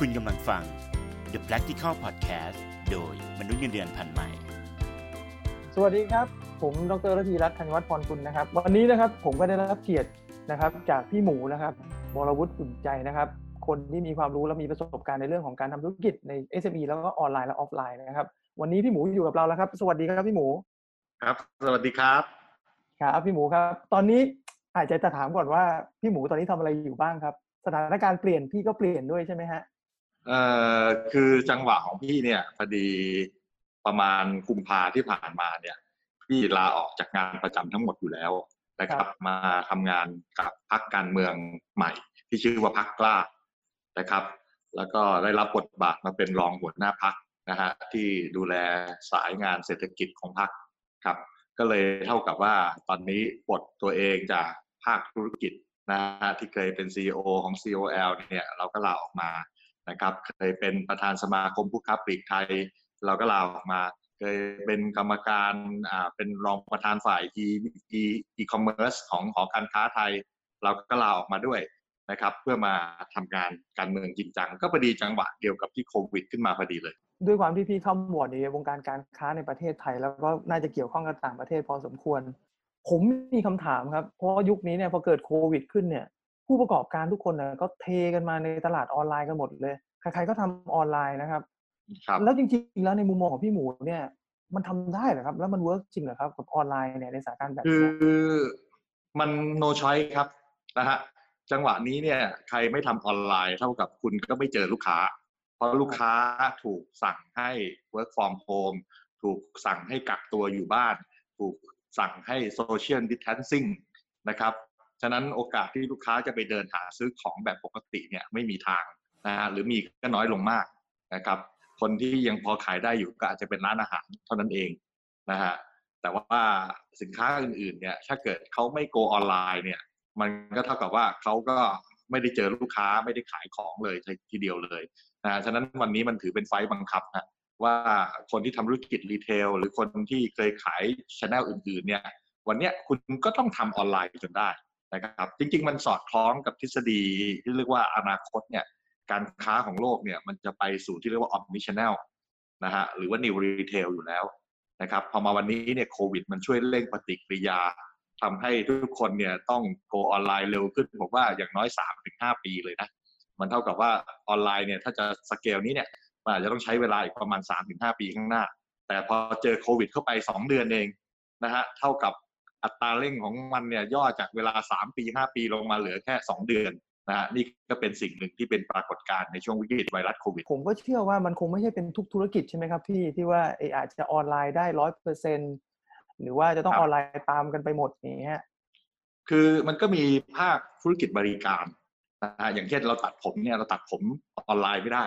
คุณกำลังฟัง The Practical Podcast โดยมนุษย์เงินเดือนพันธุ์ใหม่ สวัสดีครับ ผมดรระพีรัตน์ธัญวัฒน์พรคุณนะครับ วันนี้นะครับผมก็ได้รับเกียรตินะครับ จากพี่หมูนะครับบรวุฒิอุ่นใจนะครับ คนที่มีความรู้และมีประสบการณ์ในเรื่องของการทำธุรกิจใน SME แล้วก็ออนไลน์และออฟไลน์นะครับ วันนี้พี่หมูอยู่กับเราแล้วครับ สวัสดีครับพี่หมู ครับ สวัสดีครับ ครับพี่หมูครับ ตอนนี้อาจจะจะถามก่อนว่าพี่หมูตอนนี้ทำอะไรอยู่บ้างครับ สถานการณ์เปลี่ยนพี่ก็เปลี่ยนด้วยใช่ไหมฮะ เอ่อคือจังหวะของพี่เนี่ยพอดีประมาณกุมภาที่ผ่านมาเนี่ยพี่ลาออกจากงานประจำทั้งหมดอยู่แล้วนะครับ มาทำงานกับพรรคการเมืองใหม่ ที่ชื่อว่าพรรคกล้านะครับ แล้วก็ได้รับบทบาทมาเป็นรองหัวหน้าพรรคนะฮะที่ดูแลสายงานเศรษฐกิจของพรรคครับ ก็เลยเท่ากับว่าตอนนี้ปลดตัวเองจากภาคธุรกิจนะฮะที่เคยเป็น CEO ของ COL เนี่ยเราก็ลาออกมา นะครับ เคยเป็นประธานสมาคมผู้ค้าปลีกไทย เราก็ลาออกมา เคยเป็นกรรมการอ่าเป็นรองประธานฝ่าย e e e-commerce ของหอการค้าไทย เราก็ลาออกมาด้วยนะครับ เพื่อมาทำงานการเมืองจริงจัง ก็พอดีจังหวะเดียวกับที่โควิดขึ้นมาพอดีเลย ด้วยความที่พี่คร่ำหวอดในวงการการค้าในประเทศไทย แล้วก็น่าจะเกี่ยวข้องกับต่างประเทศพอสมควร ผมมีคำถามครับเพราะว่ายุคนี้เนี่ยพอเกิดโควิด ขึ้นเนี่ย ผู้ประกอบการทุกคนเนี่ยก็เทกันมาในตลาดออนไลน์กันหมดเลย ใครๆก็ทำออนไลน์นะครับครับ แล้วจริงๆแล้วในมุมมองของพี่หมูเนี่ย มันทำได้เหรอครับ แล้วมัน work จริงเหรอครับกับออนไลน์เนี่ยในสถานการณ์แบบคืเนี้คือมัน no choice ครับนะฮะจังหวะนี้เนี่ย ใครไม่ทำออนไลน์เท่ากับคุณก็ไม่เจอลูกค้า เพราะลูกค้าถูกสั่งให้ work from home ถูกสั่งให้กักตัวอยู่บ้าน ถูกสั่งให้ social distancing นะครับ ฉะนั้นโอกาสที่ลูกค้าจะไปเดินหาซื้อของแบบปกติเนี่ยไม่มีทางนะฮะหรือมีก็น้อยลงมากนะครับ คนที่ยังพอขายได้อยู่ก็อาจจะเป็นร้านอาหารเท่านั้นเองนะฮะแต่ว่าสินค้าอื่นๆเนี่ยถ้าเกิดเขาไม่โกออนไลน์เนี่ย มันก็เท่ากับว่าเขาก็ไม่ได้เจอลูกค้าไม่ได้ขายของเลยทีเดียวเลยนะฉะนั้นวันนี้มันถือเป็นไฟต์บังคับนะว่าคนที่ทำธุรกิจรีเทลหรือคนที่เคยขายชแนลอื่นๆเนี่ย วันเนี้ยคุณก็ต้องทำออนไลน์จนได้ นะครับจริง ๆ มันสอดคล้องกับทฤษฎีที่เรียกว่าอนาคตเนี่ยการค้าของโลกเนี่ยมันจะไปสู่ที่เรียกว่า omni channel นะฮะหรือว่า new retail อยู่แล้วนะครับพอมาวันนี้เนี่ยโควิด มันช่วยเร่งปฏิกิริยาทำให้ทุกคนเนี่ยต้องโกออนไลน์เร็วขึ้นผมว่าอย่างน้อย3าถึงหปีเลยนะมันเท่ากับว่าออนไลน์เนี่ยถ้าจะสเกลนี้เนี่ยมันอาจจะต้องใช้เวลาอีกประมาณ3าถึงหปีข้างหน้า แต่พอเจอโควิด เข้าไป 2 เดือนเองนะฮะเท่ากับ อัตราเร่งของมันเนี่ยย่อจากเวลา 3 ปี 5 ปีลงมาเหลือแค่ 2 เดือนนะฮะนี่ก็เป็นสิ่งหนึ่งที่เป็นปรากฏการณ์ในช่วงวิกฤตไวรัสโควิด ผมก็เชื่อว่ามันคงไม่ใช่เป็นทุกธุรกิจใช่ไหมครับพี่ที่ว่าเอออาจจะออนไลน์ได้ร้อยเปอร์เซ็นหรือว่าจะต้องครัอบอนไลน์ตามกันไปหมดอย่างเงี้ยคือมันก็มีภาคธุรกิจบริการนะฮะอย่างเช่นเราตัดผมเนี่ยเราตัดผมออนไลน์ไม่ได้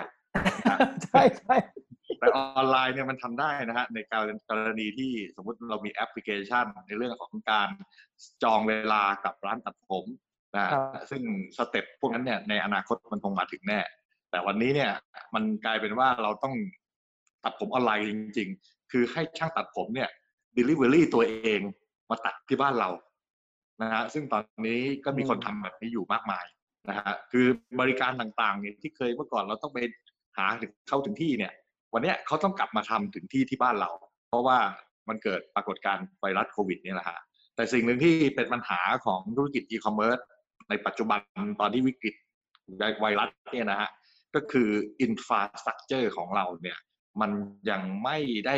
ใช่ใช่ แต่ออนไลน์เนี่ยมันทำได้นะฮะในการกรณีที่สมมุติเรามีแอปพลิเคชัน ในเรื่องของการจองเวลากับร้านตัดผมนะฮะซึ่งสเต็ปพวกนั้นเนี่ยในอนาคตมันคงมาถึงแน่ แต่วันนี้เนี่ยมันกลายเป็นว่าเราต้องตัดผมออนไลน์จริง ๆ คือให้ช่างตัดผมเนี่ย delivery ตัวเองมาตัดที่บ้านเรานะฮะซึ่งตอนนี้ก็มีคนทำแบบนี้อยู่มากมายนะฮะคือบริการต่างๆเนี่ยที่เคยเมื่อก่อนเราต้องไปหาถึงเข้าถึงที่เนี่ย วันเนี้ยเขาต้องกลับมาทำถึงที่ที่บ้านเรา เพราะว่ามันเกิดปรากฏการณ์ไวรัสโควิดนี่แหละฮะแต่สิ่งหนึ่งที่เป็นปัญหาของธุรกิจอีคอมเมิร์ซในปัจจุบันตอนที่วิกฤตไวรัสเนี่ยนะฮะก็คือ infrastructure ของเราเนี่ยมันยังไม่ได้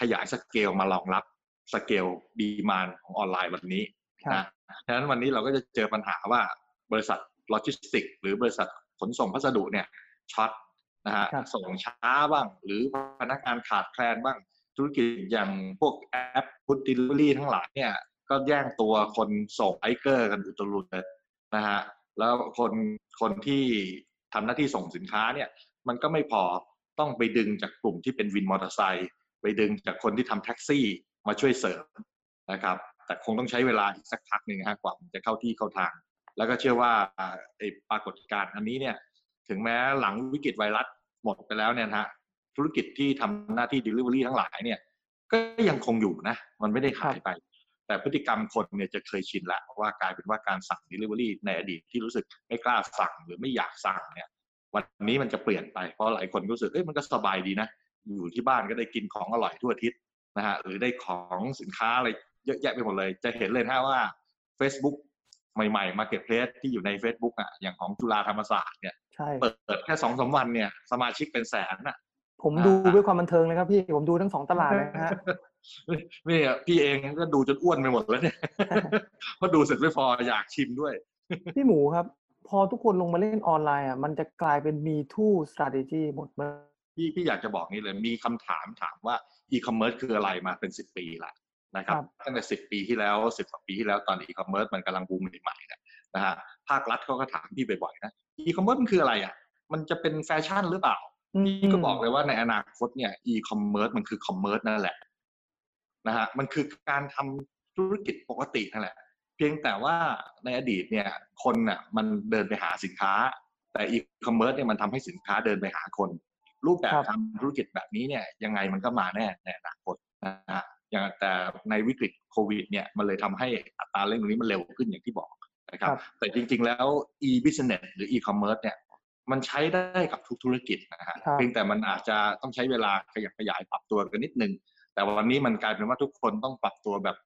ขยายสเกลมารองรับ scale demand ของออนไลน์วันนี้ครับนะฉะนั้นวันนี้เราก็จะเจอปัญหาว่าบริษัทโลจิสติก หรือบริษัทขนส่งพัสดุเนี่ย short นะฮะครับส่งช้าบ้าง หรือพนักงานขาดแคลนบ้าง ธุรกิจอย่างพวกแอป food delivery ทั้งหลายเนี่ย ก็แย่งตัวคนส่งไอเกอร์กันอุตลุดเลยนะฮะแล้วคนคนที่ทำหน้าที่ส่งสินค้าเนี่ย มันก็ไม่พอต้องไปดึงจากกลุ่มที่เป็นวินมอเตอร์ไซค์ไปดึงจากคนที่ทำแท็กซี่มาช่วยเสริมนะครับ แต่คงต้องใช้เวลาอีกสักพักหนึ่งนะฮะกว่ามันจะเข้าที่เข้าทาง แล้วก็เชื่อว่าไอ้ปรากฏการณ์อันนี้เนี่ย ถึงแม้หลังวิกฤตไวรัสหมดไปแล้วเนี่ยฮะธุรกิจที่ทำหน้าที่ Delivery ทั้งหลายเนี่ย ก็ยังคงอยู่นะ มันไม่ได้หายไป แต่พฤติกรรมคนเนี่ยจะเคยชินละว่ากลายเป็นว่าการสั่ง Delivery ในอดีตที่รู้สึกไม่กล้าสั่งหรือไม่อยากสั่งเนี่ย วันนี้มันจะเปลี่ยนไปเพราะหลายคนรู้สึกเอ้ยมันก็สบายดีนะ อยู่ที่บ้านก็ได้กินของอร่อยทั่วอาทิตย์นะฮะหรือได้ของสินค้าอะไรเยอะแยะไปหมดเลย จะเห็นเลยนะว่า Facebook ใหม่ๆมาเก็ตเพลสที่อยู่ใน Facebook อะอย่างของจุฬาธรรมศาสตร์เนี่ยใช่เปิดแค่สองสามวันเนี่ยสมาชิกเป็นแสนน่ะผมดูด้วยความบันเทิงเลยครับพี่ผมดูทั้งสองตลาดเลยนะฮะนี่อะพี่เองก็ดูจนอ้วนไปหมดแล้วเนี่ยเพราะดูเสร็จไม่พออยากชิมด้วย พี่หมูครับ พอทุกคนลงมาเล่นออนไลน์อะมันจะกลายเป็น me too strategy หมดเลยพี่พี่อยากจะบอกนี่เลยมีคำถามถามว่าอีคอมเมิร์ซคืออะไรมาเป็นสิบปีละ นะครับตั้งแต่สิบปีที่แล้วสิบกว่าปีที่แล้วตอนอีคอมเมิร์ซมันกำลังบูมใหม่ๆเนี่ยนะฮะภาครัฐเขาก็ถามพี่บ่อยๆนะอีคอมเมิร์ซมันคืออะไรอะมันจะเป็นแฟชั่นหรือเปล่าพี่ก็บอกเลยว่าในอนาคตเนี่ยอีคอมเมิร์ซมันคือ commerce นั่นแหละนะฮะมันคือการทำธุรกิจปกตินั่นแหละ เพียงแต่ว่าในอดีตเนี่ยคนน่ะมันเดินไปหาสินค้า แต่อีคอมเมิร์ซเนี่ยมันทำให้สินค้าเดินไปหาคน รูปแบบทำธุรกิจแบบนี้เนี่ยยังไงมันก็มาแน่ในอนาคตนะฮะ อย่างแต่ในวิกฤตโควิดเนี่ยมันเลยทำให้อัตราเร่งตรงนี้มันเร็วขึ้นอย่างที่บอกนะครับ แต่จริง ๆ แล้ว e-business หรือ e-commerce เนี่ยมันใช้ได้กับทุกธุรกิจนะฮะครับเพียงแต่มันอาจจะต้องใช้เวลาขยับขยายปรับตัวกันนิดนึง แต่วันนี้มันกลายเป็นว่าทุกคนต้องปรับตัวแบบ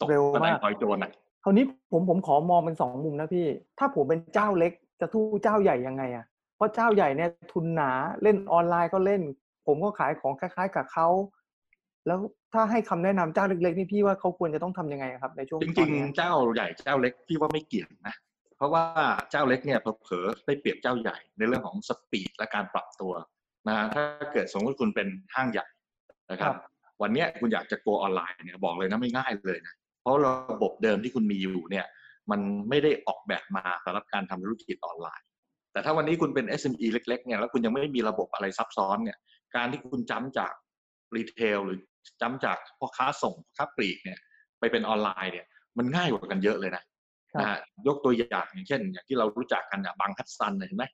ตกเร็วกระไดมากพลอยโจรอะคราวนี้ผมผมขอมองเป็นสองมุมนะพี่ ถ้าผมเป็นเจ้าเล็กจะทู้เจ้าใหญ่ยังไงอะเพราะเจ้าใหญ่เนี่ยทุนหนาเล่นออนไลน์ก็เล่น ผมก็ขายของคล้าย ๆ กับเขาแล้ว ถ้าให้คำแนะนำเจ้าเล็กๆนี่พี่ว่าเขาควรจะต้องทำยังไงครับในช่วงจตริอนงเนี้ยๆเจ้าใหญ่เจ้าเล็กพี่ว่าไม่เกี่ยงนะเพราะว่าเจ้าเล็กเนี่ยเผลอๆได้เปรียบเจ้าใหญ่ในเรื่องของสปีดและการปรับตัวนะฮะถ้าเกิดสมมติคุณเป็นห้างใหญ่นะครับ วันเนี้ยคุณอยากจะโกออนไลน์เนี่ยบอกเลยนะไม่ง่ายเลยนะเพราะระบบเดิมที่คุณมีอยู่เนี่ย มันไม่ได้ออกแบบมาสำหรับการทำธุรกิจออนไลน์ แต่ถ้าวันนี้คุณเป็น SME เล็ก ๆ เนี่ยแล้วคุณยังไม่มีระบบอะไรซับซ้อนเนี่ย การที่คุณ jump จาก retail หรือ jump จากพ่อค้าส่งพ่อค้าปลีกเนี่ย ไปเป็นออนไลน์เนี่ย มันง่ายกว่ากันเยอะเลยนะนะฮะยกตัวอย่างอย่างเช่น อย่างที่เรารู้จักกันเนี่ยบังฮาซันเนี่ยเห็นไหม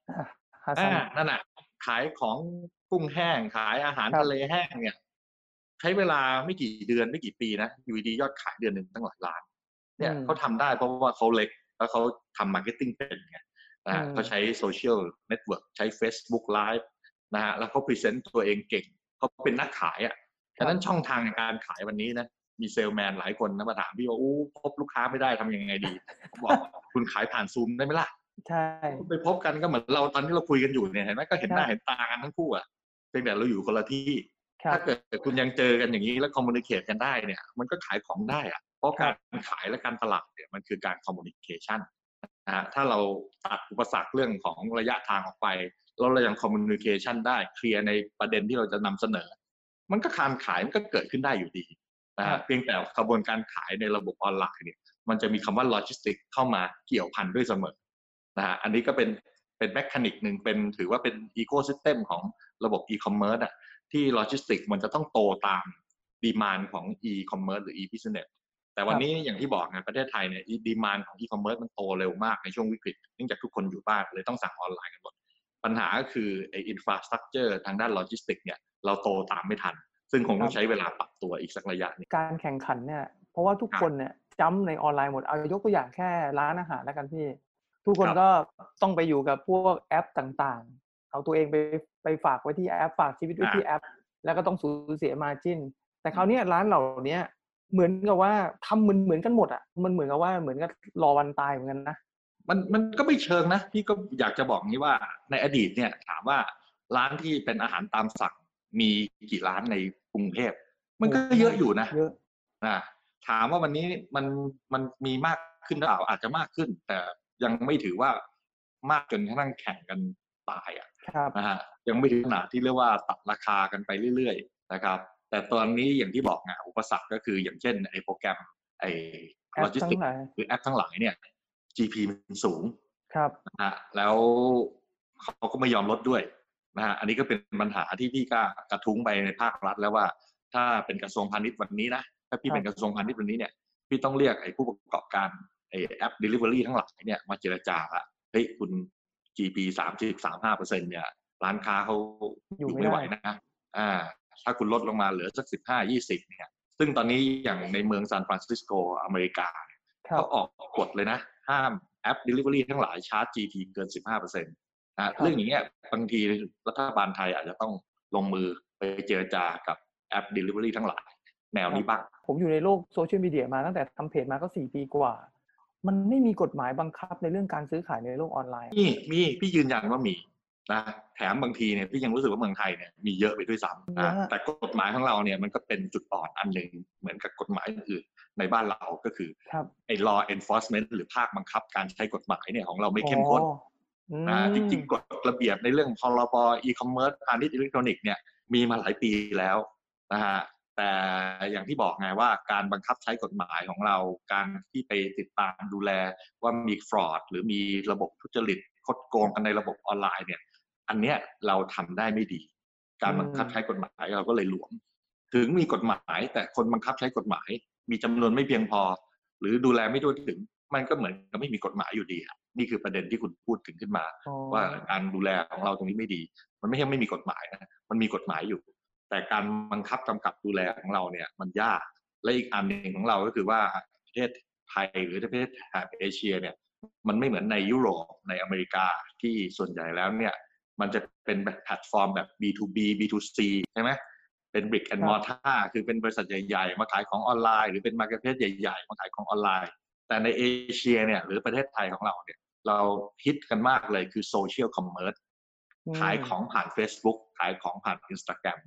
ฮาซันอ่านั่นน่ะ ขายของกุ้งแห้งขายอาหารครับทะเลแห้งเนี่ย ใช้เวลาไม่กี่เดือนไม่กี่ปีนะอยู่ดีๆยอดขายเดือนหนึ่งตั้งหลายล้าน เนี่ยเขาทำได้เพราะว่าเขาเล็กแล้วเขาทำ marketing เป็นไงนะฮะเขาใช้ social network ใช้ Facebook Live นะฮะแล้วเขา present ตัวเองเก่ง เขาเป็นนักขายอะฉะนั้นช่องทางในการขายวันนี้นะมีเซลแมนหลายคนนะมาถามพี่ว่าอู้พบลูกค้าไม่ได้ทำยังไงดีผมบอกคุณขายผ่านซูมได้ไหมล่ะใช่ไปพบกันก็เหมือนเราตอนที่เราคุยกันอยู่เนี่ยเห็นไหมก็เห็นหน้าครับเห็นตากันทั้งคู่อะเพียงแต่เราอยู่คนละที่ครับถ้าเกิดคุณยังเจอกันอย่างนี้แล้ว communicate กันได้เนี่ย มันก็ขายของได้อะเพราะครับการขายและการตลาดเนี่ยมันคือการ communicationนะฮะถ้าเราตัดอุปสรรคเรื่องของระยะทางออกไป แล้วเรายัง communication ได้ clear ในประเด็นที่เราจะนำเสนอ มันก็การขายมันก็เกิดขึ้นได้อยู่ดีนะฮะครับเพียงแต่กระบวนการขายในระบบออนไลน์เนี่ยมันจะมีคำว่าโลจิสติกเข้ามาเกี่ยวพันด้วยเสมอนะฮะอันนี้ก็เป็นเป็น mechanic หนึ่งเป็นถือว่าเป็น ecosystem ของระบบอีคอมเมิร์ซอะที่โลจิสติกมันจะต้องโตตาม demand ของอีคอมเมิร์ซหรือ e-businessแต่วันนี้อย่าอย่างที่บอกไงประเทศไทยเนี่ย demand ของอีคอมเมิร์ซมันโตเร็วมากในช่วงวิกฤตเนื่องจากทุกคนอยู่บ้านเลยต้องสั่งออนไลน์กันหมด ปัญหาก็คือไอ้ infrastructure ทางด้านโลจิสติกเนี่ยเราโตตามไม่ทัน ซึ่งคงต้องใช้เวลาปรับตัวอีกสักระยะหนึ่งึงการแข่งขันเนี่ยเพราะว่าทุกครับคนเนี่ยจ้ำในออนไลน์หมดเอายกตัวอย่างแค่ร้านอาหารแล้วกันพี่ ทุกคนครับก็ต้องไปอยู่กับพวกแอปต่างๆ เอาตัวเองไปไปฝากไว้ที่แอปฝากชีวิตไว้ที่แอป แล้วก็ต้องสูญเสียมาจินแต่คราวเนี้ยร้านเหล่าเนี้ยเหมือนกับว่าทำเหมือนเหมือนกันหมดอะมันเหมือนกับว่าเหมือนกับรอวันตายเหมือนกันนะ มันมันก็ไม่เชิงนะพี่ก็อยากจะบอกงี้ว่าในอดีตเนี่ย ถามว่าร้านที่เป็นอาหารตามสั่งมีกี่ร้านในกรุงเทพมันก็เยอะอยู่นะเยอะนะถามว่าวันนี้มันมันมีมากขึ้นหรือเปล่าอาจจะมากขึ้น แต่ยังไม่ถือว่ามากจนกระทั่งแข่งกันตายอะครับนะฮะยังไม่ถึงขนาดที่เรียกว่าตัดราคากันไปเรื่อย ๆ นะครับ แต่ตอนนี้อย่างที่บอกไงอุปสรรคก็คืออย่างเช่นไอ้โปรแกรมไอ้แอโลปจิสทั้ติกงหลายหรือแอปทั้งหลายเนี่ย GP มันสูงครับนะฮะแล้วเขาก็ไม่ยอมลดด้วยนะฮะอันนี้ก็เป็นปัญหาที่พี่ก็กระทุ้งไปในภาครัฐแล้วว่า ถ้าเป็นกระทรวงพาณิชย์วันนี้นะถ้าพี่ครับเป็นกระทรวงพาณิชย์วันนี้เนี่ยพี่ต้องเรียกไอ้ผู้ประกอบการไอ้แอป Delivery ทั้งหลายเนี่ยมาเจรจาละเฮ้ยคุณ GP สามสิบสามห้าเปอร์เซ็นเนี่ยร้านค้าเขาอยู่ไม่ไม่ไหวได้นะอ่า ถ้าคุณลดลงมาเหลือสักสิบห้ายี่สิบเนี่ย ซึ่งตอนนี้อย่างในเมืองซานฟรานซิสโกอเมริกาครับเขาออกกฎเลยนะ ห้ามแอป Delivery ทั้งหลายชาร์จ GP เกิน 15%ถนะเรื่องอย่างเงี้ยบางทีรัฐบาลไทยอาจจะต้องลงมือไปเจรจากับแอป Delivery ทั้งหลาย แนวนี้บ้าง ผมอยู่ในโลกโซเชียลมีเดียมาตั้งแต่ทำเพจมาก็สี่ปีกว่า มันไม่มีกฎหมายบังคับในเรื่องการซื้อขายในโลกออนไลน์ มีมีพี่ยืนยันว่ามีนะแถมบางทีเนี่ยพี่ยังรู้สึกว่าเมืองไทยเนี่ยมีเยอะไปด้วยซ้ำนะนะฮะแต่กฎหมายของเราเนี่ยมันก็เป็นจุดอ่อนอันหนึ่งเหมือนกับกฎหมายอื่น ในบ้านเราก็คือครับไอ้ law enforcement หรือภาคบังคับการใช้กฎหมายเนี่ยของเราไม่เข้มข้นอ๋ออืมนะจริงๆกฎระเบียบในเรื่องพรบ e-commerce พาณิชย์อิเล็กทรอนิกส์เนี่ยมีมาหลายปีแล้วนะฮะแต่อย่างที่บอกไงว่าการบังคับใช้กฎหมายของเรา การที่ไปติดตามดูแลว่ามีฟรอดหรือมีระบบทุจริตคดโกงกันในระบบออนไลน์เนี่ย อันเนี้ยเราทำได้ไม่ดี การบังคับใช้กฎหมายเราก็เลยหลวม ถึงมีกฎหมาย แต่คนบังคับใช้กฎหมาย มีจำนวนไม่เพียงพอ หรือดูแลไม่ทั่วถึง มันก็เหมือนกับไม่มีกฎหมายอยู่ดีอะนี่คือประเด็นที่คุณพูดถึงขึ้นมาอ๋อว่าการดูแลของเราตรงนี้ไม่ดี มันไม่ใช่ไม่มีกฎหมายนะมันมีกฎหมายอยู่ แต่การบังคับกำกับดูแลของเราเนี่ยมันยากและอีกอันหนึ่งของเราก็คือว่าประเทศไทยหรือประเทศแถบเอเชียเนี่ยมันไม่เหมือนในยุโรปในอเมริกาที่ส่วนใหญ่แล้วเนี่ยมันจะเป็นแบบแพลตฟอร์มแบบ B2B B2C ใช่ไหม เป็น brick and mortar คือเป็นบริษัทใหญ่ๆ มาขายของออนไลน์ หรือเป็นมาร์เก็ตเพ e ใหญ่ๆ มาขายของออนไลน์ แต่ในเอเชียเนี่ยหรือประเทศไทยของเราเนี่ยเราฮิตกันมากเลยคือ social commerce อืมขายของผ่าน Facebook ขายของผ่าน Instagram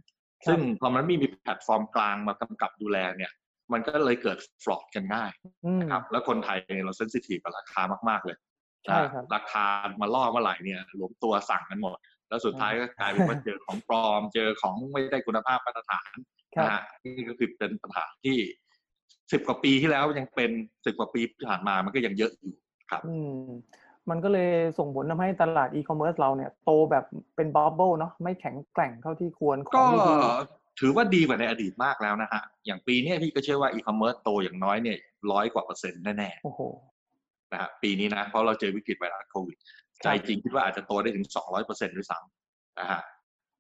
ซึ่งพอมันไม่มีแพลตฟอร์มกลางมากำกับดูแลเนี่ยมันก็เลยเกิด fraud กันง่ายอืมนะครับแล้วคนไทยเนี่ยเรา sensitive กับราคา มาก ๆ เลยใช่ครับราคามาล่อเมื่อไหร่เนี่ยหลวมตัวสั่งกันหมด แล้วสุดท้ายก็กลายเป็นว่าเจอของปลอม เจอของไม่ได้คุณภาพมาตรฐานครับนะฮะนี่ก็คือเป็นปัญหาที่สิบกว่าปีที่แล้วยังเป็นสิบกว่าปีที่ผ่านมามันก็ยังเยอะอยู่ครับอืมมันก็เลยส่งผลทำให้ตลาดอีคอมเมิร์ซเราเนี่ยโตแบบเป็น bubble เนาะไม่แข็งแกร่งเท่าที่ควรก็ยังดีถือว่าดีกว่าในอดีตมากแล้วนะฮะ อย่างปีเนี้ยพี่ก็เชื่อว่าอีคอมเมิร์ซโตอย่างน้อยเนี่ยร้อยกว่าเปอร์เซ็นต์แน่ๆโอ้โหๆนะฮะปีนี้นะ เพราะเราเจอวิกฤตไวรัสโควิด ใจจริงคิดว่าอาจจะโตได้ถึงสองร้อยเปอร์เซ็นต์ด้วยซ้ำำนะฮะ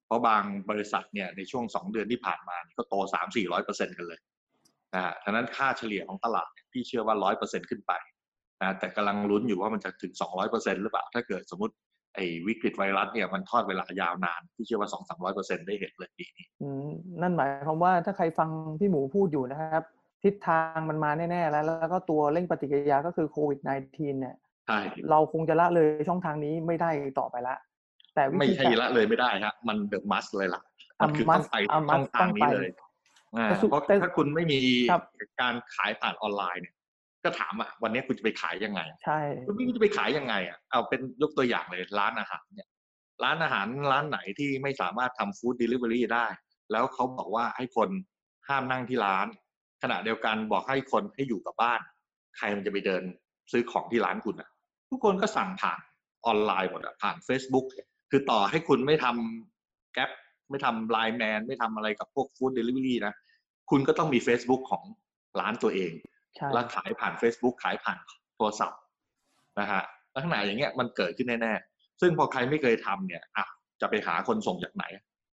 เพราะบางบริษัทเนี่ยในช่วงสองเดือนที่ผ่านมานี่ก็โตสามสี่ร้อยเปอร์เซ็นต์กันเลยนะฮะฉะนั้นค่าเฉลี่ยของตลาดเนี่ยพี่เชื่อว่าร้อยเปอร์เซ็นต์ขึ้นไปนะแต่กำลังลุ้นอยู่ว่ามันจะถึงสองร้อยเปอร์เซ็นต์หรือเปล่า ถ้าเกิดสมมติไอ้วิกฤตไวรัสเนี่ยมันทอดเวลายาวนานพี่เชื่อว่าสองสามร้อยเปอร์เซ็นต์ได้เห็นเลยปีนี้อืมนั่นหมายความว่าถ้าใครฟังพี่หมูพูดอยู่นะครับ ทิศทางมันมาแน่ ๆ แล้ว แล้วก็ตัวเร่งปฏิกิริยาก็คือโควิด -19 เนี่ยใช่ เราคงจะละเลยช่องทางนี้ไม่ได้ต่อไปละ แต่วิไม่ธีใช่การละเลยไม่ได้ฮะมันเดอะมัสเลยล่ะมันคือต้องไปอะ must ช่องทางนี้ต้องไปเลยอ่าแต่สุดเพราะแต่ถ้าคุณไม่มีครับการขายผ่านออนไลน์เนี่ย ก็ถามอะวันนี้คุณจะไปขายยังไง ใช่คุณไม่รู้จะไปขายยังไงอะเอาเป็นยกตัวอย่างเลยร้านอาหารเนี่ย ร้านอาหารร้านไหนที่ไม่สามารถทำฟู้ดเดลิเวอรี่ได้ แล้วเขาบอกว่าให้คนห้ามนั่งที่ร้าน ขณะเดียวกันบอกให้คนให้อยู่กับบ้าน ใครมันจะไปเดิน ซื้อของที่ร้านคุณอะ ทุกคนก็สั่งผ่านออนไลน์หมดอะผ่าน Facebook คือต่อให้คุณไม่ทำ Grab ไม่ทำ LINE MAN ไม่ทำอะไรกับพวก food delivery นะ คุณก็ต้องมี Facebook ของร้านตัวเองใช่แล้วขายผ่าน Facebook ขายผ่านโทรศัพท์นะฮะลักษณะอย่างเงี้ยมันเกิดขึ้นแน่ๆ ซึ่งพอใครไม่เคยทำเนี่ยอะจะไปหาคนส่งจากไหน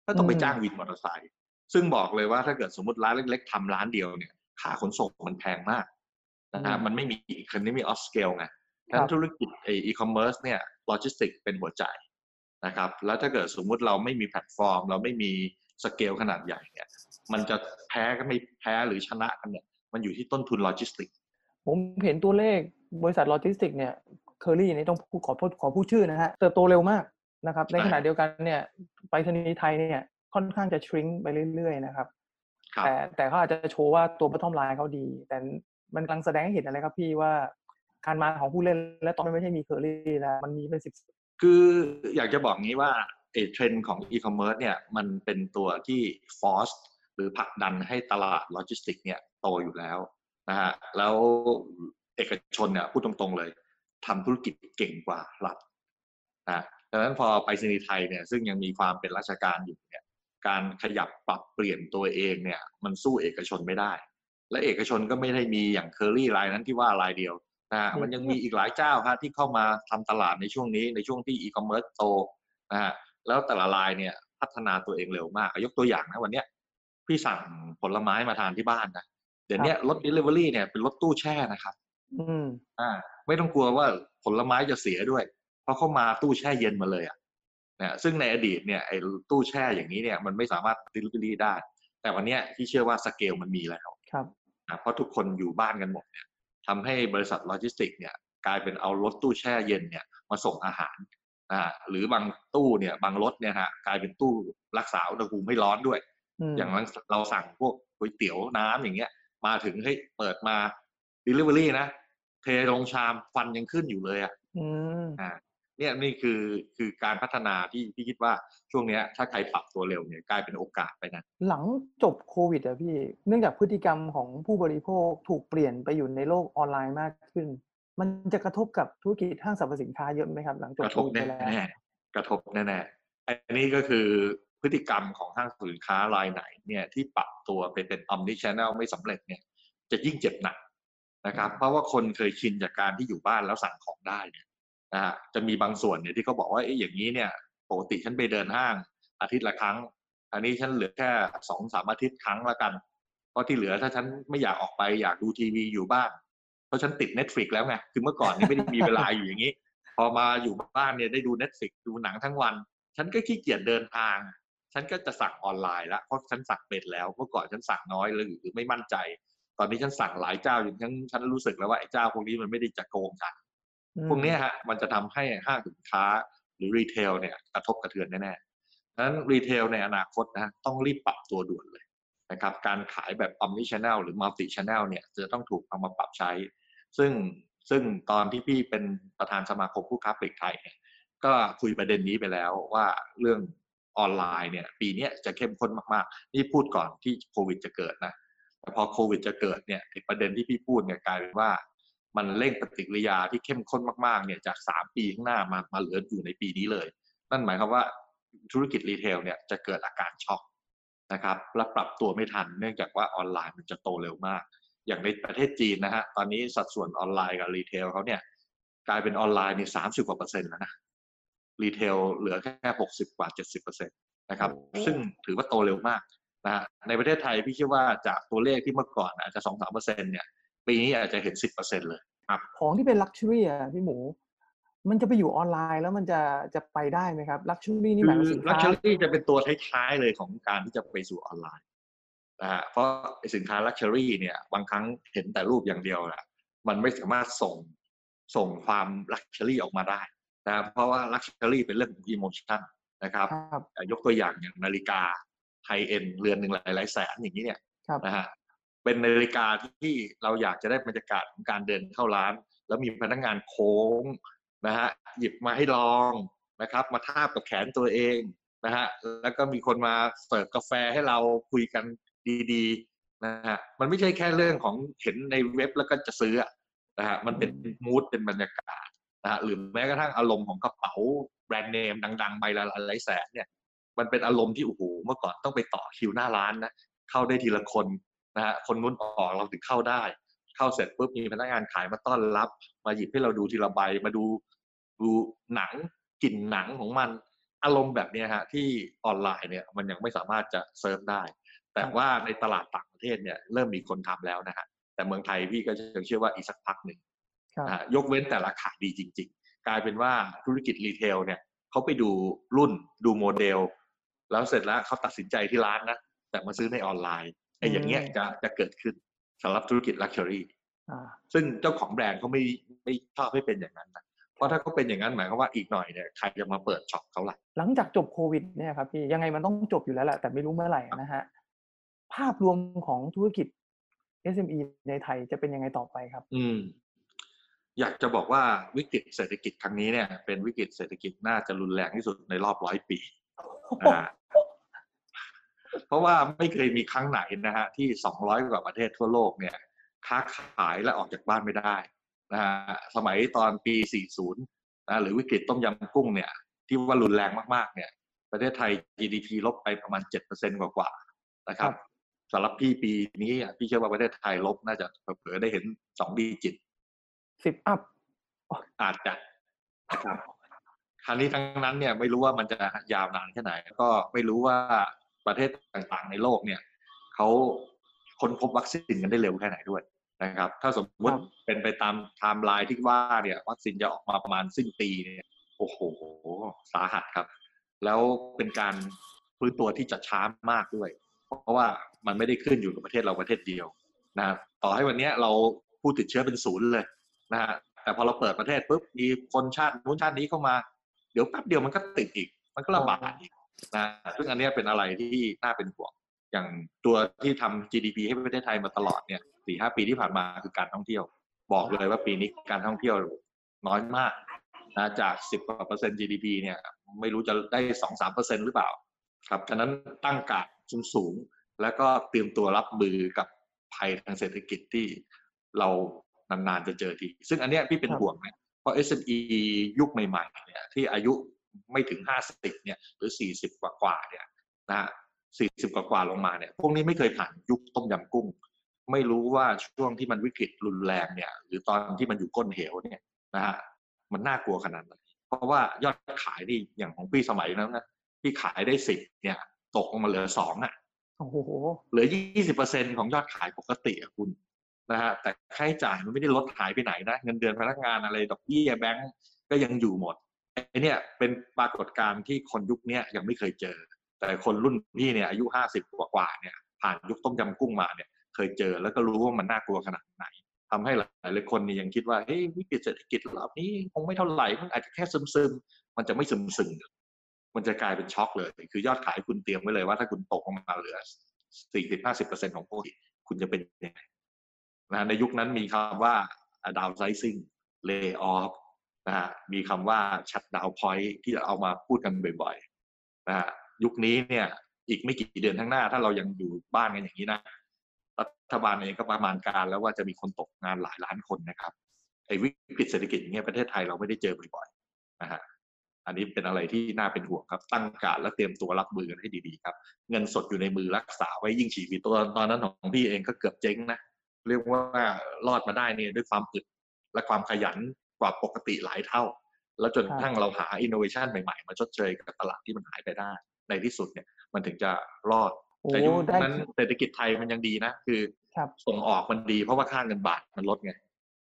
ก็ต้องไปจ้างวินมอเตอร์ไซค์ซึ่งบอกเลยว่าถ้าเกิดสมมติร้านเล็ก ๆทำร้านเดียวเนี่ยค่าขนส่งมันแพงมาก นะฮะมันไม่มี economy of scale ไงทั้งธุรกิจไอ้อีคอมเมิร์ซเนี่ยโลจิสติกเป็นหัวใจนะครับแล้วถ้าเกิดสมมุติเราไม่มีแพลตฟอร์ม เราไม่มีสเกลขนาดใหญ่เนี่ยมันจะแพ้ก็ไม่แพ้หรือชนะกันเนี่ยมันอยู่ที่ต้นทุนโลจิสติก ผมเห็นตัวเลขบริษัทโลจิสติกเนี่ยเคอรี่นี่ต้องพูดขอโทษขอพูดชื่อนะฮะเติบโตเร็วมากนะครับ ในใช่ขณะเดียวกันเนี่ยไปรษณีย์ไทยเนี่ยค่อนข้างจะ shrink ไปเรื่อยๆนะครับครับแต่แต่เขาอาจจะโชว์ว่าตัว bottom line เขาดี แต่ มันกำลังแสดงให้เห็นอะไรครับพี่ว่าการมาของผู้เล่นและตอนนี้ไม่ใช่มีเคอรี่แล้วมันมีเป็นสิบคืออยากจะบอกงี้ว่าไอ้เทรนด์ของอีคอมเมิร์ซเนี่ยมันเป็นตัวที่ force หรือผลักดันให้ตลาดโลจิสติกเนี่ยโตอยู่แล้วนะฮะแล้วเอกชนเนี่ยพูดตรงๆเลยทำธุรกิจเก่งกว่ารัฐนะดังนั้นพอไปรษณีย์ไทยเนี่ยซึ่งยังมีความเป็นราชการอยู่เนี่ยการขยับปรับเปลี่ยนตัวเองเนี่ยมันสู้เอกชนไม่ได้ และเอกชนก็ไม่ได้มีอย่างเคอรี่รายนั้นที่ว่ารายเดียวนะฮะมันยังมีอีกหลายเจ้าครับที่เข้ามาทำตลาดในช่วงนี้ในช่วงที่อีคอมเมิร์ซโตนะฮะแล้วแต่ละรายเนี่ยพัฒนาตัวเองเร็วมากยกตัวอย่างนะวันเนี้ยพี่สั่งผลไม้มาทานที่บ้านนะเดี๋ยวนี้รถ Delivery เนี่ยเป็นรถตู้แช่นะครับอืมอ่า ไม่ต้องกลัวว่าผลไม้จะเสียด้วย เพราะเขามาตู้แช่เย็นมาเลยอะนะซึ่งในอดีตเนี่ยไอ้ตู้แช่อย่างนี้เนี่ยมันไม่สามารถ delivery ได้ แต่วันเนี้ยพี่เชื่อว่าสเกลมันมีแล้ว ครับนะเพราะทุกคนอยู่บ้านกันหมดเนี่ยทำให้บริษัทโลจิสติกส์เนี่ยกลายเป็นเอารถตู้แช่เย็นเนี่ยมาส่งอาหารอ่าหรือบางตู้เนี่ยบางรถเนี่ยฮะกลายเป็นตู้รักษาอุณหภูมิไม่ร้อนด้วยอย่างเราสั่งพวกก๋วยเตี๋ยวน้ำอย่างเงี้ย มาถึงเฮ้ยเปิดมา delivery นะเทลงชามฟันยังขึ้นอยู่เลยอะอืมอ่า เนี่ยนี่คือคือการพัฒนาที่พี่คิดว่าช่วงเนี้ยถ้าใครปรับตัวเร็วเนี่ยกลายเป็นโอกาสไปนะ หลังจบโควิดอะพี่ เนื่องจากพฤติกรรมของผู้บริโภคถูกเปลี่ยนไปอยู่ในโลกออนไลน์มากขึ้น มันจะกระทบกับธุรกิจห้างสรรพสินค้าเยอะไหมครับ หลังจกบระโคทบวิดไปแน่แล้วแน่กระทบแน่แน่อันนี้ก็คือพฤติกรรมของห้างสินค้ารายไหนเนี่ยที่ปรับตัวไปเป็น omni channel ไม่สำเร็จเนี่ยจะยิ่งเจ็บหนักนะครับ เพราะว่าคนเคยชินจากการที่อยู่บ้านแล้วสั่งของได้เนี่ย นะฮะจะมีบางส่วนเนี่ยที่เขาบอกว่าเอ๊ะอย่างนี้เนี่ยปกติฉันไปเดินห้างอาทิตย์ละครั้ง อันนี้ฉันเหลือแค่สองสามอาทิตย์ครั้งละกัน เพราะที่เหลือถ้าฉันไม่อยากออกไปอยากดูทีวีอยู่บ้าน เพราะฉันติด Netflix แล้วไงคือเมื่อก่อนนี่ไม่ได้มีเวลาอยู่อย่างนี้ พอมาอยู่บ้านเนี่ยได้ดู Netflix ดูหนังทั้งวัน ฉันก็ขี้เกียจเดินทาง ฉันก็จะสั่งออนไลน์แล้วเพราะฉันสั่งเป็นแล้วเมื่อก่อนฉันสั่งน้อยเลยหรือไม่มั่นใจ ตอนนี้ฉันสั่งหลายเจ้าจนฉันฉันรู้สึกแล้วว่าไอ้เจ้าพวกนี้มันไม่ได้จะโกงฉัน พวกนี้ฮะมันจะทำให้ห้างสินค้าหรือ retail เนี่ยกระทบกระเทือนแน่ๆดังนั้น retail ในอนาคตนะฮะต้องรีบปรับตัวด่วนเลยนะครับการขายแบบ omni channel หรือ multi channel เนี่ยจะต้องถูกเอามาปรับใช้ ซึ่งซึ่งตอนที่พี่เป็นประธานสมาคมผู้ค้าปลีกไทยเนี่ยก็คุยประเด็นนี้ไปแล้วว่าเรื่องออนไลน์เนี่ยปีนี้จะเข้มข้นมากๆ นี่พูดก่อนที่โควิดจะเกิดนะแต่พอโควิดจะเกิดเนี่ยประเด็นที่พี่พูดเนี่ยกลายเป็นว่า มันเร่งปฏิกิริยาที่เข้มข้นมากๆเนี่ยจากสามปีข้างหน้ามามาเหลืออยู่ในปีนี้เลย นั่นหมายความว่าธุรกิจ retail เนี่ยจะเกิดอาการช็อกนะครับและปรับตัวไม่ทันเนื่องจากว่าออนไลน์มันจะโตเร็วมาก อย่างในประเทศจีนนะฮะตอนนี้สัดส่วนออนไลน์กับ retail เขาเนี่ยกลายเป็นออนไลน์ในสามสิบกว่าเปอร์เซ็นต์แล้วนะ retail เหลือแค่หกสิบกว่าเจ็ดสิบเปอร์เซ็นต์นะครับโอ้ซึ่งถือว่าโตเร็วมากนะฮะในประเทศไทยพี่คิดว่าจากตัวเลขที่เมื่อก่อนอาจจะสองสามเปอร์เซ็นต์เนี่ย ปีนี้อาจจะเห็นสิบเปอร์เซ็นต์เลยครับของที่เป็น luxury อะพี่หมู มันจะไปอยู่ออนไลน์แล้วมันจะจะไปได้ไหมครับ luxury นี่หมายคืถึองสินลักค้าชัวคือ luxury จะเป็นตัวท้ายๆเลยของการที่จะไปสู่ออนไลน์นะฮะเพราะไอ้สินค้า luxury เนี่ยบางครั้งเห็นแต่รูปอย่างเดียวนะมันไม่สามารถส่งส่งความ luxury ออกมาได้นะเพราะว่า luxury เป็นเรื่องของ emotion นะครับครับอะยกตัวอย่างอย่างนาฬิกา high-end เรือนหนึ่งหลายๆแสนอย่างนี้เนี่ยครับนะฮะ เป็นนาฬิกาที่เราอยากจะได้บรรยากาศของการเดินเข้าร้าน แล้วมีพนักงานโค้งนะฮะหยิบมาให้ลองนะครับ มาทาบกับแขนตัวเองนะฮะแล้วก็มีคนมาเสิร์ฟกาแฟให้เราคุยกันดีๆนะฮะมันไม่ใช่แค่เรื่องของเห็นในเว็บแล้วก็จะซื้อนะฮะมันเป็นมูดเป็นบรรยากาศนะฮะหรือแม้กระทั่งอารมณ์ของกระเป๋าแบรนด์เนมดังๆใบละหลายแสนเนี่ยมันเป็นอารมณ์ที่โอ้โหเมื่อก่อนต้องไปต่อคิวหน้าร้านนะเข้าได้ทีละคน นะฮะคนนู้นออกเราถึงเข้าได้ เข้าเสร็จปุ๊บมีพนักงานขายมาต้อนรับ มาหยิบให้เราดูทีละใบมาดูดูหนังกลิ่นหนังของมันอารมณ์แบบเนี้ยฮะที่ออนไลน์เนี่ยมันยังไม่สามารถจะเซิร์ฟได้ แต่ว่าในตลาดต่างประเทศเนี่ยเริ่มมีคนทำแล้วนะฮะแต่เมืองไทยพี่ก็ยังเชื่อว่าอีกสักพักหนึ่งครับนะฮะยกเว้นแต่ราคาดีจริง ๆ กลายเป็นว่าธุรกิจ retail เนี่ยเขาไปดูรุ่นดูโมเดล แล้วเสร็จแล้วเขาตัดสินใจที่ร้านนะแต่มาซื้อในออนไลน์ ไอ้อย่างเงี้ยอืมจะจะเกิดขึ้นสำหรับธุรกิจลักชัวรี่อ่าซึ่งเจ้าของแบรนด์เขาไม่ไม่ชอบให้เป็นอย่างนั้นนะเพราะถ้าเขาเป็นอย่างนั้นหมายความว่าอีกหน่อยเนี่ยใครจะมาเปิดช็อปเขาล่ะหลังจากจบโควิดเนี่ยครับพี่ยังไงมันต้องจบอยู่แล้วแหละแต่ไม่รู้เมื่อไหร่นะฮะภาพรวมของธุรกิจ SME ในไทยจะเป็นยังไงต่อไปครับ อืม อยากจะบอกว่าวิกฤตเศรษฐกิจครั้งนี้เนี่ย เป็นวิกฤตเศรษฐกิจน่าจะรุนแรงที่สุดในรอบร้อยปีอ่า เพราะว่าไม่เคยมีครั้งไหนนะฮะที่ 200 กว่าประเทศทั่วโลกเนี่ยค้าขายและออกจากบ้านไม่ได้นะฮะสมัยตอนปี 40นะหรือวิกฤตต้มยำกุ้งเนี่ยที่ว่ารุนแรงมากๆเนี่ยประเทศไทย GDP ลบไปประมาณ 7%กว่าๆนะครับสำหรับพี่ปีนี้อะพี่เชื่อว่าประเทศไทยลบน่าจะเผลอๆได้เห็นสองดีจิตสิบอัพอาจจะนะครับคราวนี้ทั้งนั้นเนี่ยไม่รู้ว่ามันจะยาวนานแค่ไหน ก็ไม่รู้ว่า ประเทศต่างๆ ในโลกเนี่ยเขาค้นพบวัคซีนกันได้เร็วแค่ไหนด้วยนะครับ ถ้าสมมติครับเป็นไปตามไทม์ไลน์ที่ว่าเนี่ยวัคซีนจะออกมาประมาณสิ้นปีเนี่ยโอ้โห สาหัสครับ แล้วเป็นการฟื้นตัวที่จะช้ามากด้วย เพราะว่ามันไม่ได้ขึ้นอยู่กับประเทศเราประเทศเดียวนะต่อให้วันนี้เราผู้ติดเชื้อเป็นศูนย์เลยนะฮะแต่พอเราเปิดประเทศปุ๊บมีคนชาตินู้นชาตินี้เข้ามา เดี๋ยวแป๊บเดียวมันก็ติดอีก มันก็ระบาดอีก นะซึ่งอันนี้เป็นอะไรที่น่าเป็นห่วง อย่างตัวที่ทำ GDP ให้ประเทศไทยมาตลอดเนี่ยสี่ห้าปีที่ผ่านมาคือการท่องเที่ยว บอกเลยว่าปีนี้การท่องเที่ยวน้อยมากนะจากสิบกว่าเปอร์เซ็นต์ GDP เนี่ยไม่รู้จะได้สองสามเปอร์เซ็นต์หรือเปล่า ครับฉะนั้นตั้งการสูงสูง แล้วก็เตรียมตัวรับมือกับภัยทางเศรษฐกิจที่เรานานๆจะเจอที ซึ่งอันเนี้ยพี่เป็นห่วงนะเพราะ SME ยุคใหม่ๆเนี่ยที่อายุ ไม่ถึงห้าสิบเนี่ยหรือสี่สิบกว่าๆเนี่ยนะฮะสี่สิบกว่าๆลงมาเนี่ยพวกนี้ไม่เคยผ่านยุคต้มยำกุ้ง ไม่รู้ว่าช่วงที่มันวิกฤตรุนแรงเนี่ย หรือตอนที่มันอยู่ก้นเหวเนี่ยนะฮะมันน่ากลัวขนาดไหนเพราะว่ายอดขายนี่อย่างของพี่สมัยนั้นนะที่ขายได้สิบเนี่ย ตกลงมาเหลือสองอะโอ้โหเหลือยี่สิบเปอร์เซ็นของยอดขายปกติอะคุณนะฮะแต่ค่าใช้จ่ายมันไม่ได้ลดหายไปไหนนะ เงินเดือนพนักงานอะไรดอกเบี้ยแบงก์ก็ยังอยู่หมด ไอ้เนี่ยเป็นปรากฏการณ์ที่คนยุคนี้ยังไม่เคยเจอ แต่คนรุ่นพี่เนี่ยอายุห้าสิบกว่าเนี่ยผ่านยุคต้มยำกุ้งมาเนี่ยเคยเจอแล้วก็รู้ว่ามันน่ากลัวขนาดไหนทำให้หลายหลายคนเนี่ยยังคิดว่าเฮ้ยวิกฤตเศรษฐกิจรอบนี้คงไม่เท่าไหร่มันอาจจะแค่ซึมๆมันจะไม่ซึมๆมันจะกลายเป็นช็อกเลย คือยอดขายคุณเตรียมไว้เลยว่าถ้าคุณตกลงมาเหลือสี่สิบห้าสิบเปอร์เซ็นของปกติคุณจะเป็นยังไงนะในยุคนั้นมีคำว่า downsizing lay off นะฮะมีคำว่า shut down point ที่เอามาพูดกันบ่อยๆนะฮะยุคนี้เนี่ยอีกไม่กี่เดือนข้างหน้า ถ้าเรายังอยู่บ้านกันอย่างนี้นะรัฐบาลเองก็ประมาณการแล้วว่าจะมีคนตกงานหลายล้านคนนะครับไอ้วิกฤตเศรษฐกิจอย่างเงี้ยประเทศไทยเราไม่ได้เจอบ่อยๆนะฮะอันนี้เป็นอะไรที่น่าเป็นห่วงครับ ตั้งการและเตรียมตัวรับมือกันให้ดีๆครับ เงินสดอยู่ในมือรักษาไว้ยิ่งชีวิตตัวตอนนั้นของพี่เองก็เกือบเจ๊งนะเรียกว่ารอดมาได้เนี่ยด้วยความอึดและความขยัน กว่าปกติหลายเท่า แล้วจนกระทั่งเราหาอินโนเวชันใหม่ ๆ มาชดเชยกับตลาดที่มันหายไปได้ ในที่สุดเนี่ยมันถึงจะรอดโอ้แต่ยุคได้นั้นเศรษฐกิจไทยมันยังดีนะ คือครับส่งออกมันดีเพราะว่าค่าเงินบาทมันลดไง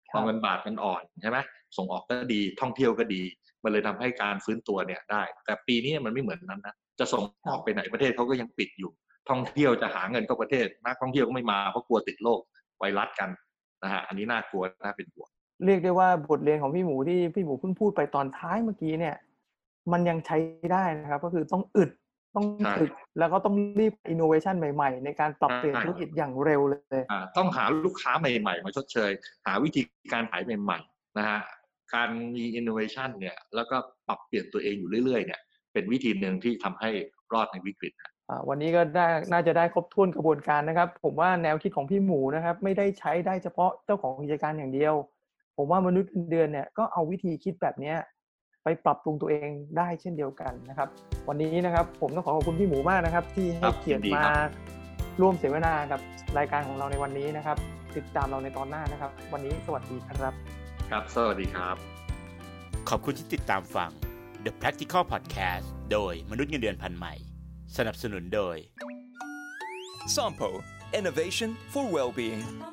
คพรัอบเงินบาทมันอ่อนใช่ไหมส่งออกก็ดีท่องเที่ยวก็ดี มันเลยทำให้การฟื้นตัวเนี่ยได้ แต่ปีนี้มันไม่เหมือนนั้นนะจะส่งออกไปไหนประเทศเขาก็ยังปิดอยู่ ท่องเที่ยวจะหาเงินเข้าประเทศนักท่องเที่ยวก็ไม่มาเพราะกลัวติดโรคไวรัสกันนะฮะอันนี้น่ากลัวน่าเป็นห่วง เรียกได้ว่าบทเรียนของพี่หมูที่พี่หมูเพิ่งพูดไปตอนท้ายเมื่อกี้เนี่ย มันยังใช้ได้นะครับ ก็คือต้องอึดต้องใช่อึดแล้วก็ต้องรีบอินโนเวชันใหม่ๆ ในการปรับเปลี่ยนใช่ธุรกิจอย่างเร็วเลยอ่าต้องหาลูกค้าใหม่ๆ มาชดเชย หาวิธีการขายใหม่ๆนะฮะการมีอินโนเวชันเนี่ยแล้วก็ปรับเปลี่ยนตัวเองอยู่เรื่อยๆเนี่ยเป็นวิธีหนึ่งที่ทำให้รอดในวิกฤตนะอ่าวันนี้ก็ได้น่าจะได้ครบถ้วนกระบวนการนะครับ ผมว่าแนวคิดของพี่หมูนะครับ ไม่ได้ใช้ได้เฉพาะเจ้าของกิจการอย่างเดียว ผมว่ามนุษย์เงินเดือนเนี่ยก็เอาวิธีคิดแบบเนี้ยไปปรับปรุงตัวเองได้เช่นเดียวกันนะครับ วันนี้นะครับผมต้องขอขอบคุณพี่หมูมากนะครับ ที่ให้เกียรติมาร่วมเสวนากับรายการของเราในวันนี้นะครับ ติดตามเราในตอนหน้านะครับ วันนี้สวัสดีครับ ครับสวัสดีครับ ขอบคุณที่ติดตามฟัง The Practical Podcast โดยมนุษย์เงินเดือนพันใหม่ สนับสนุนโดย Sampo, innovation for well-being.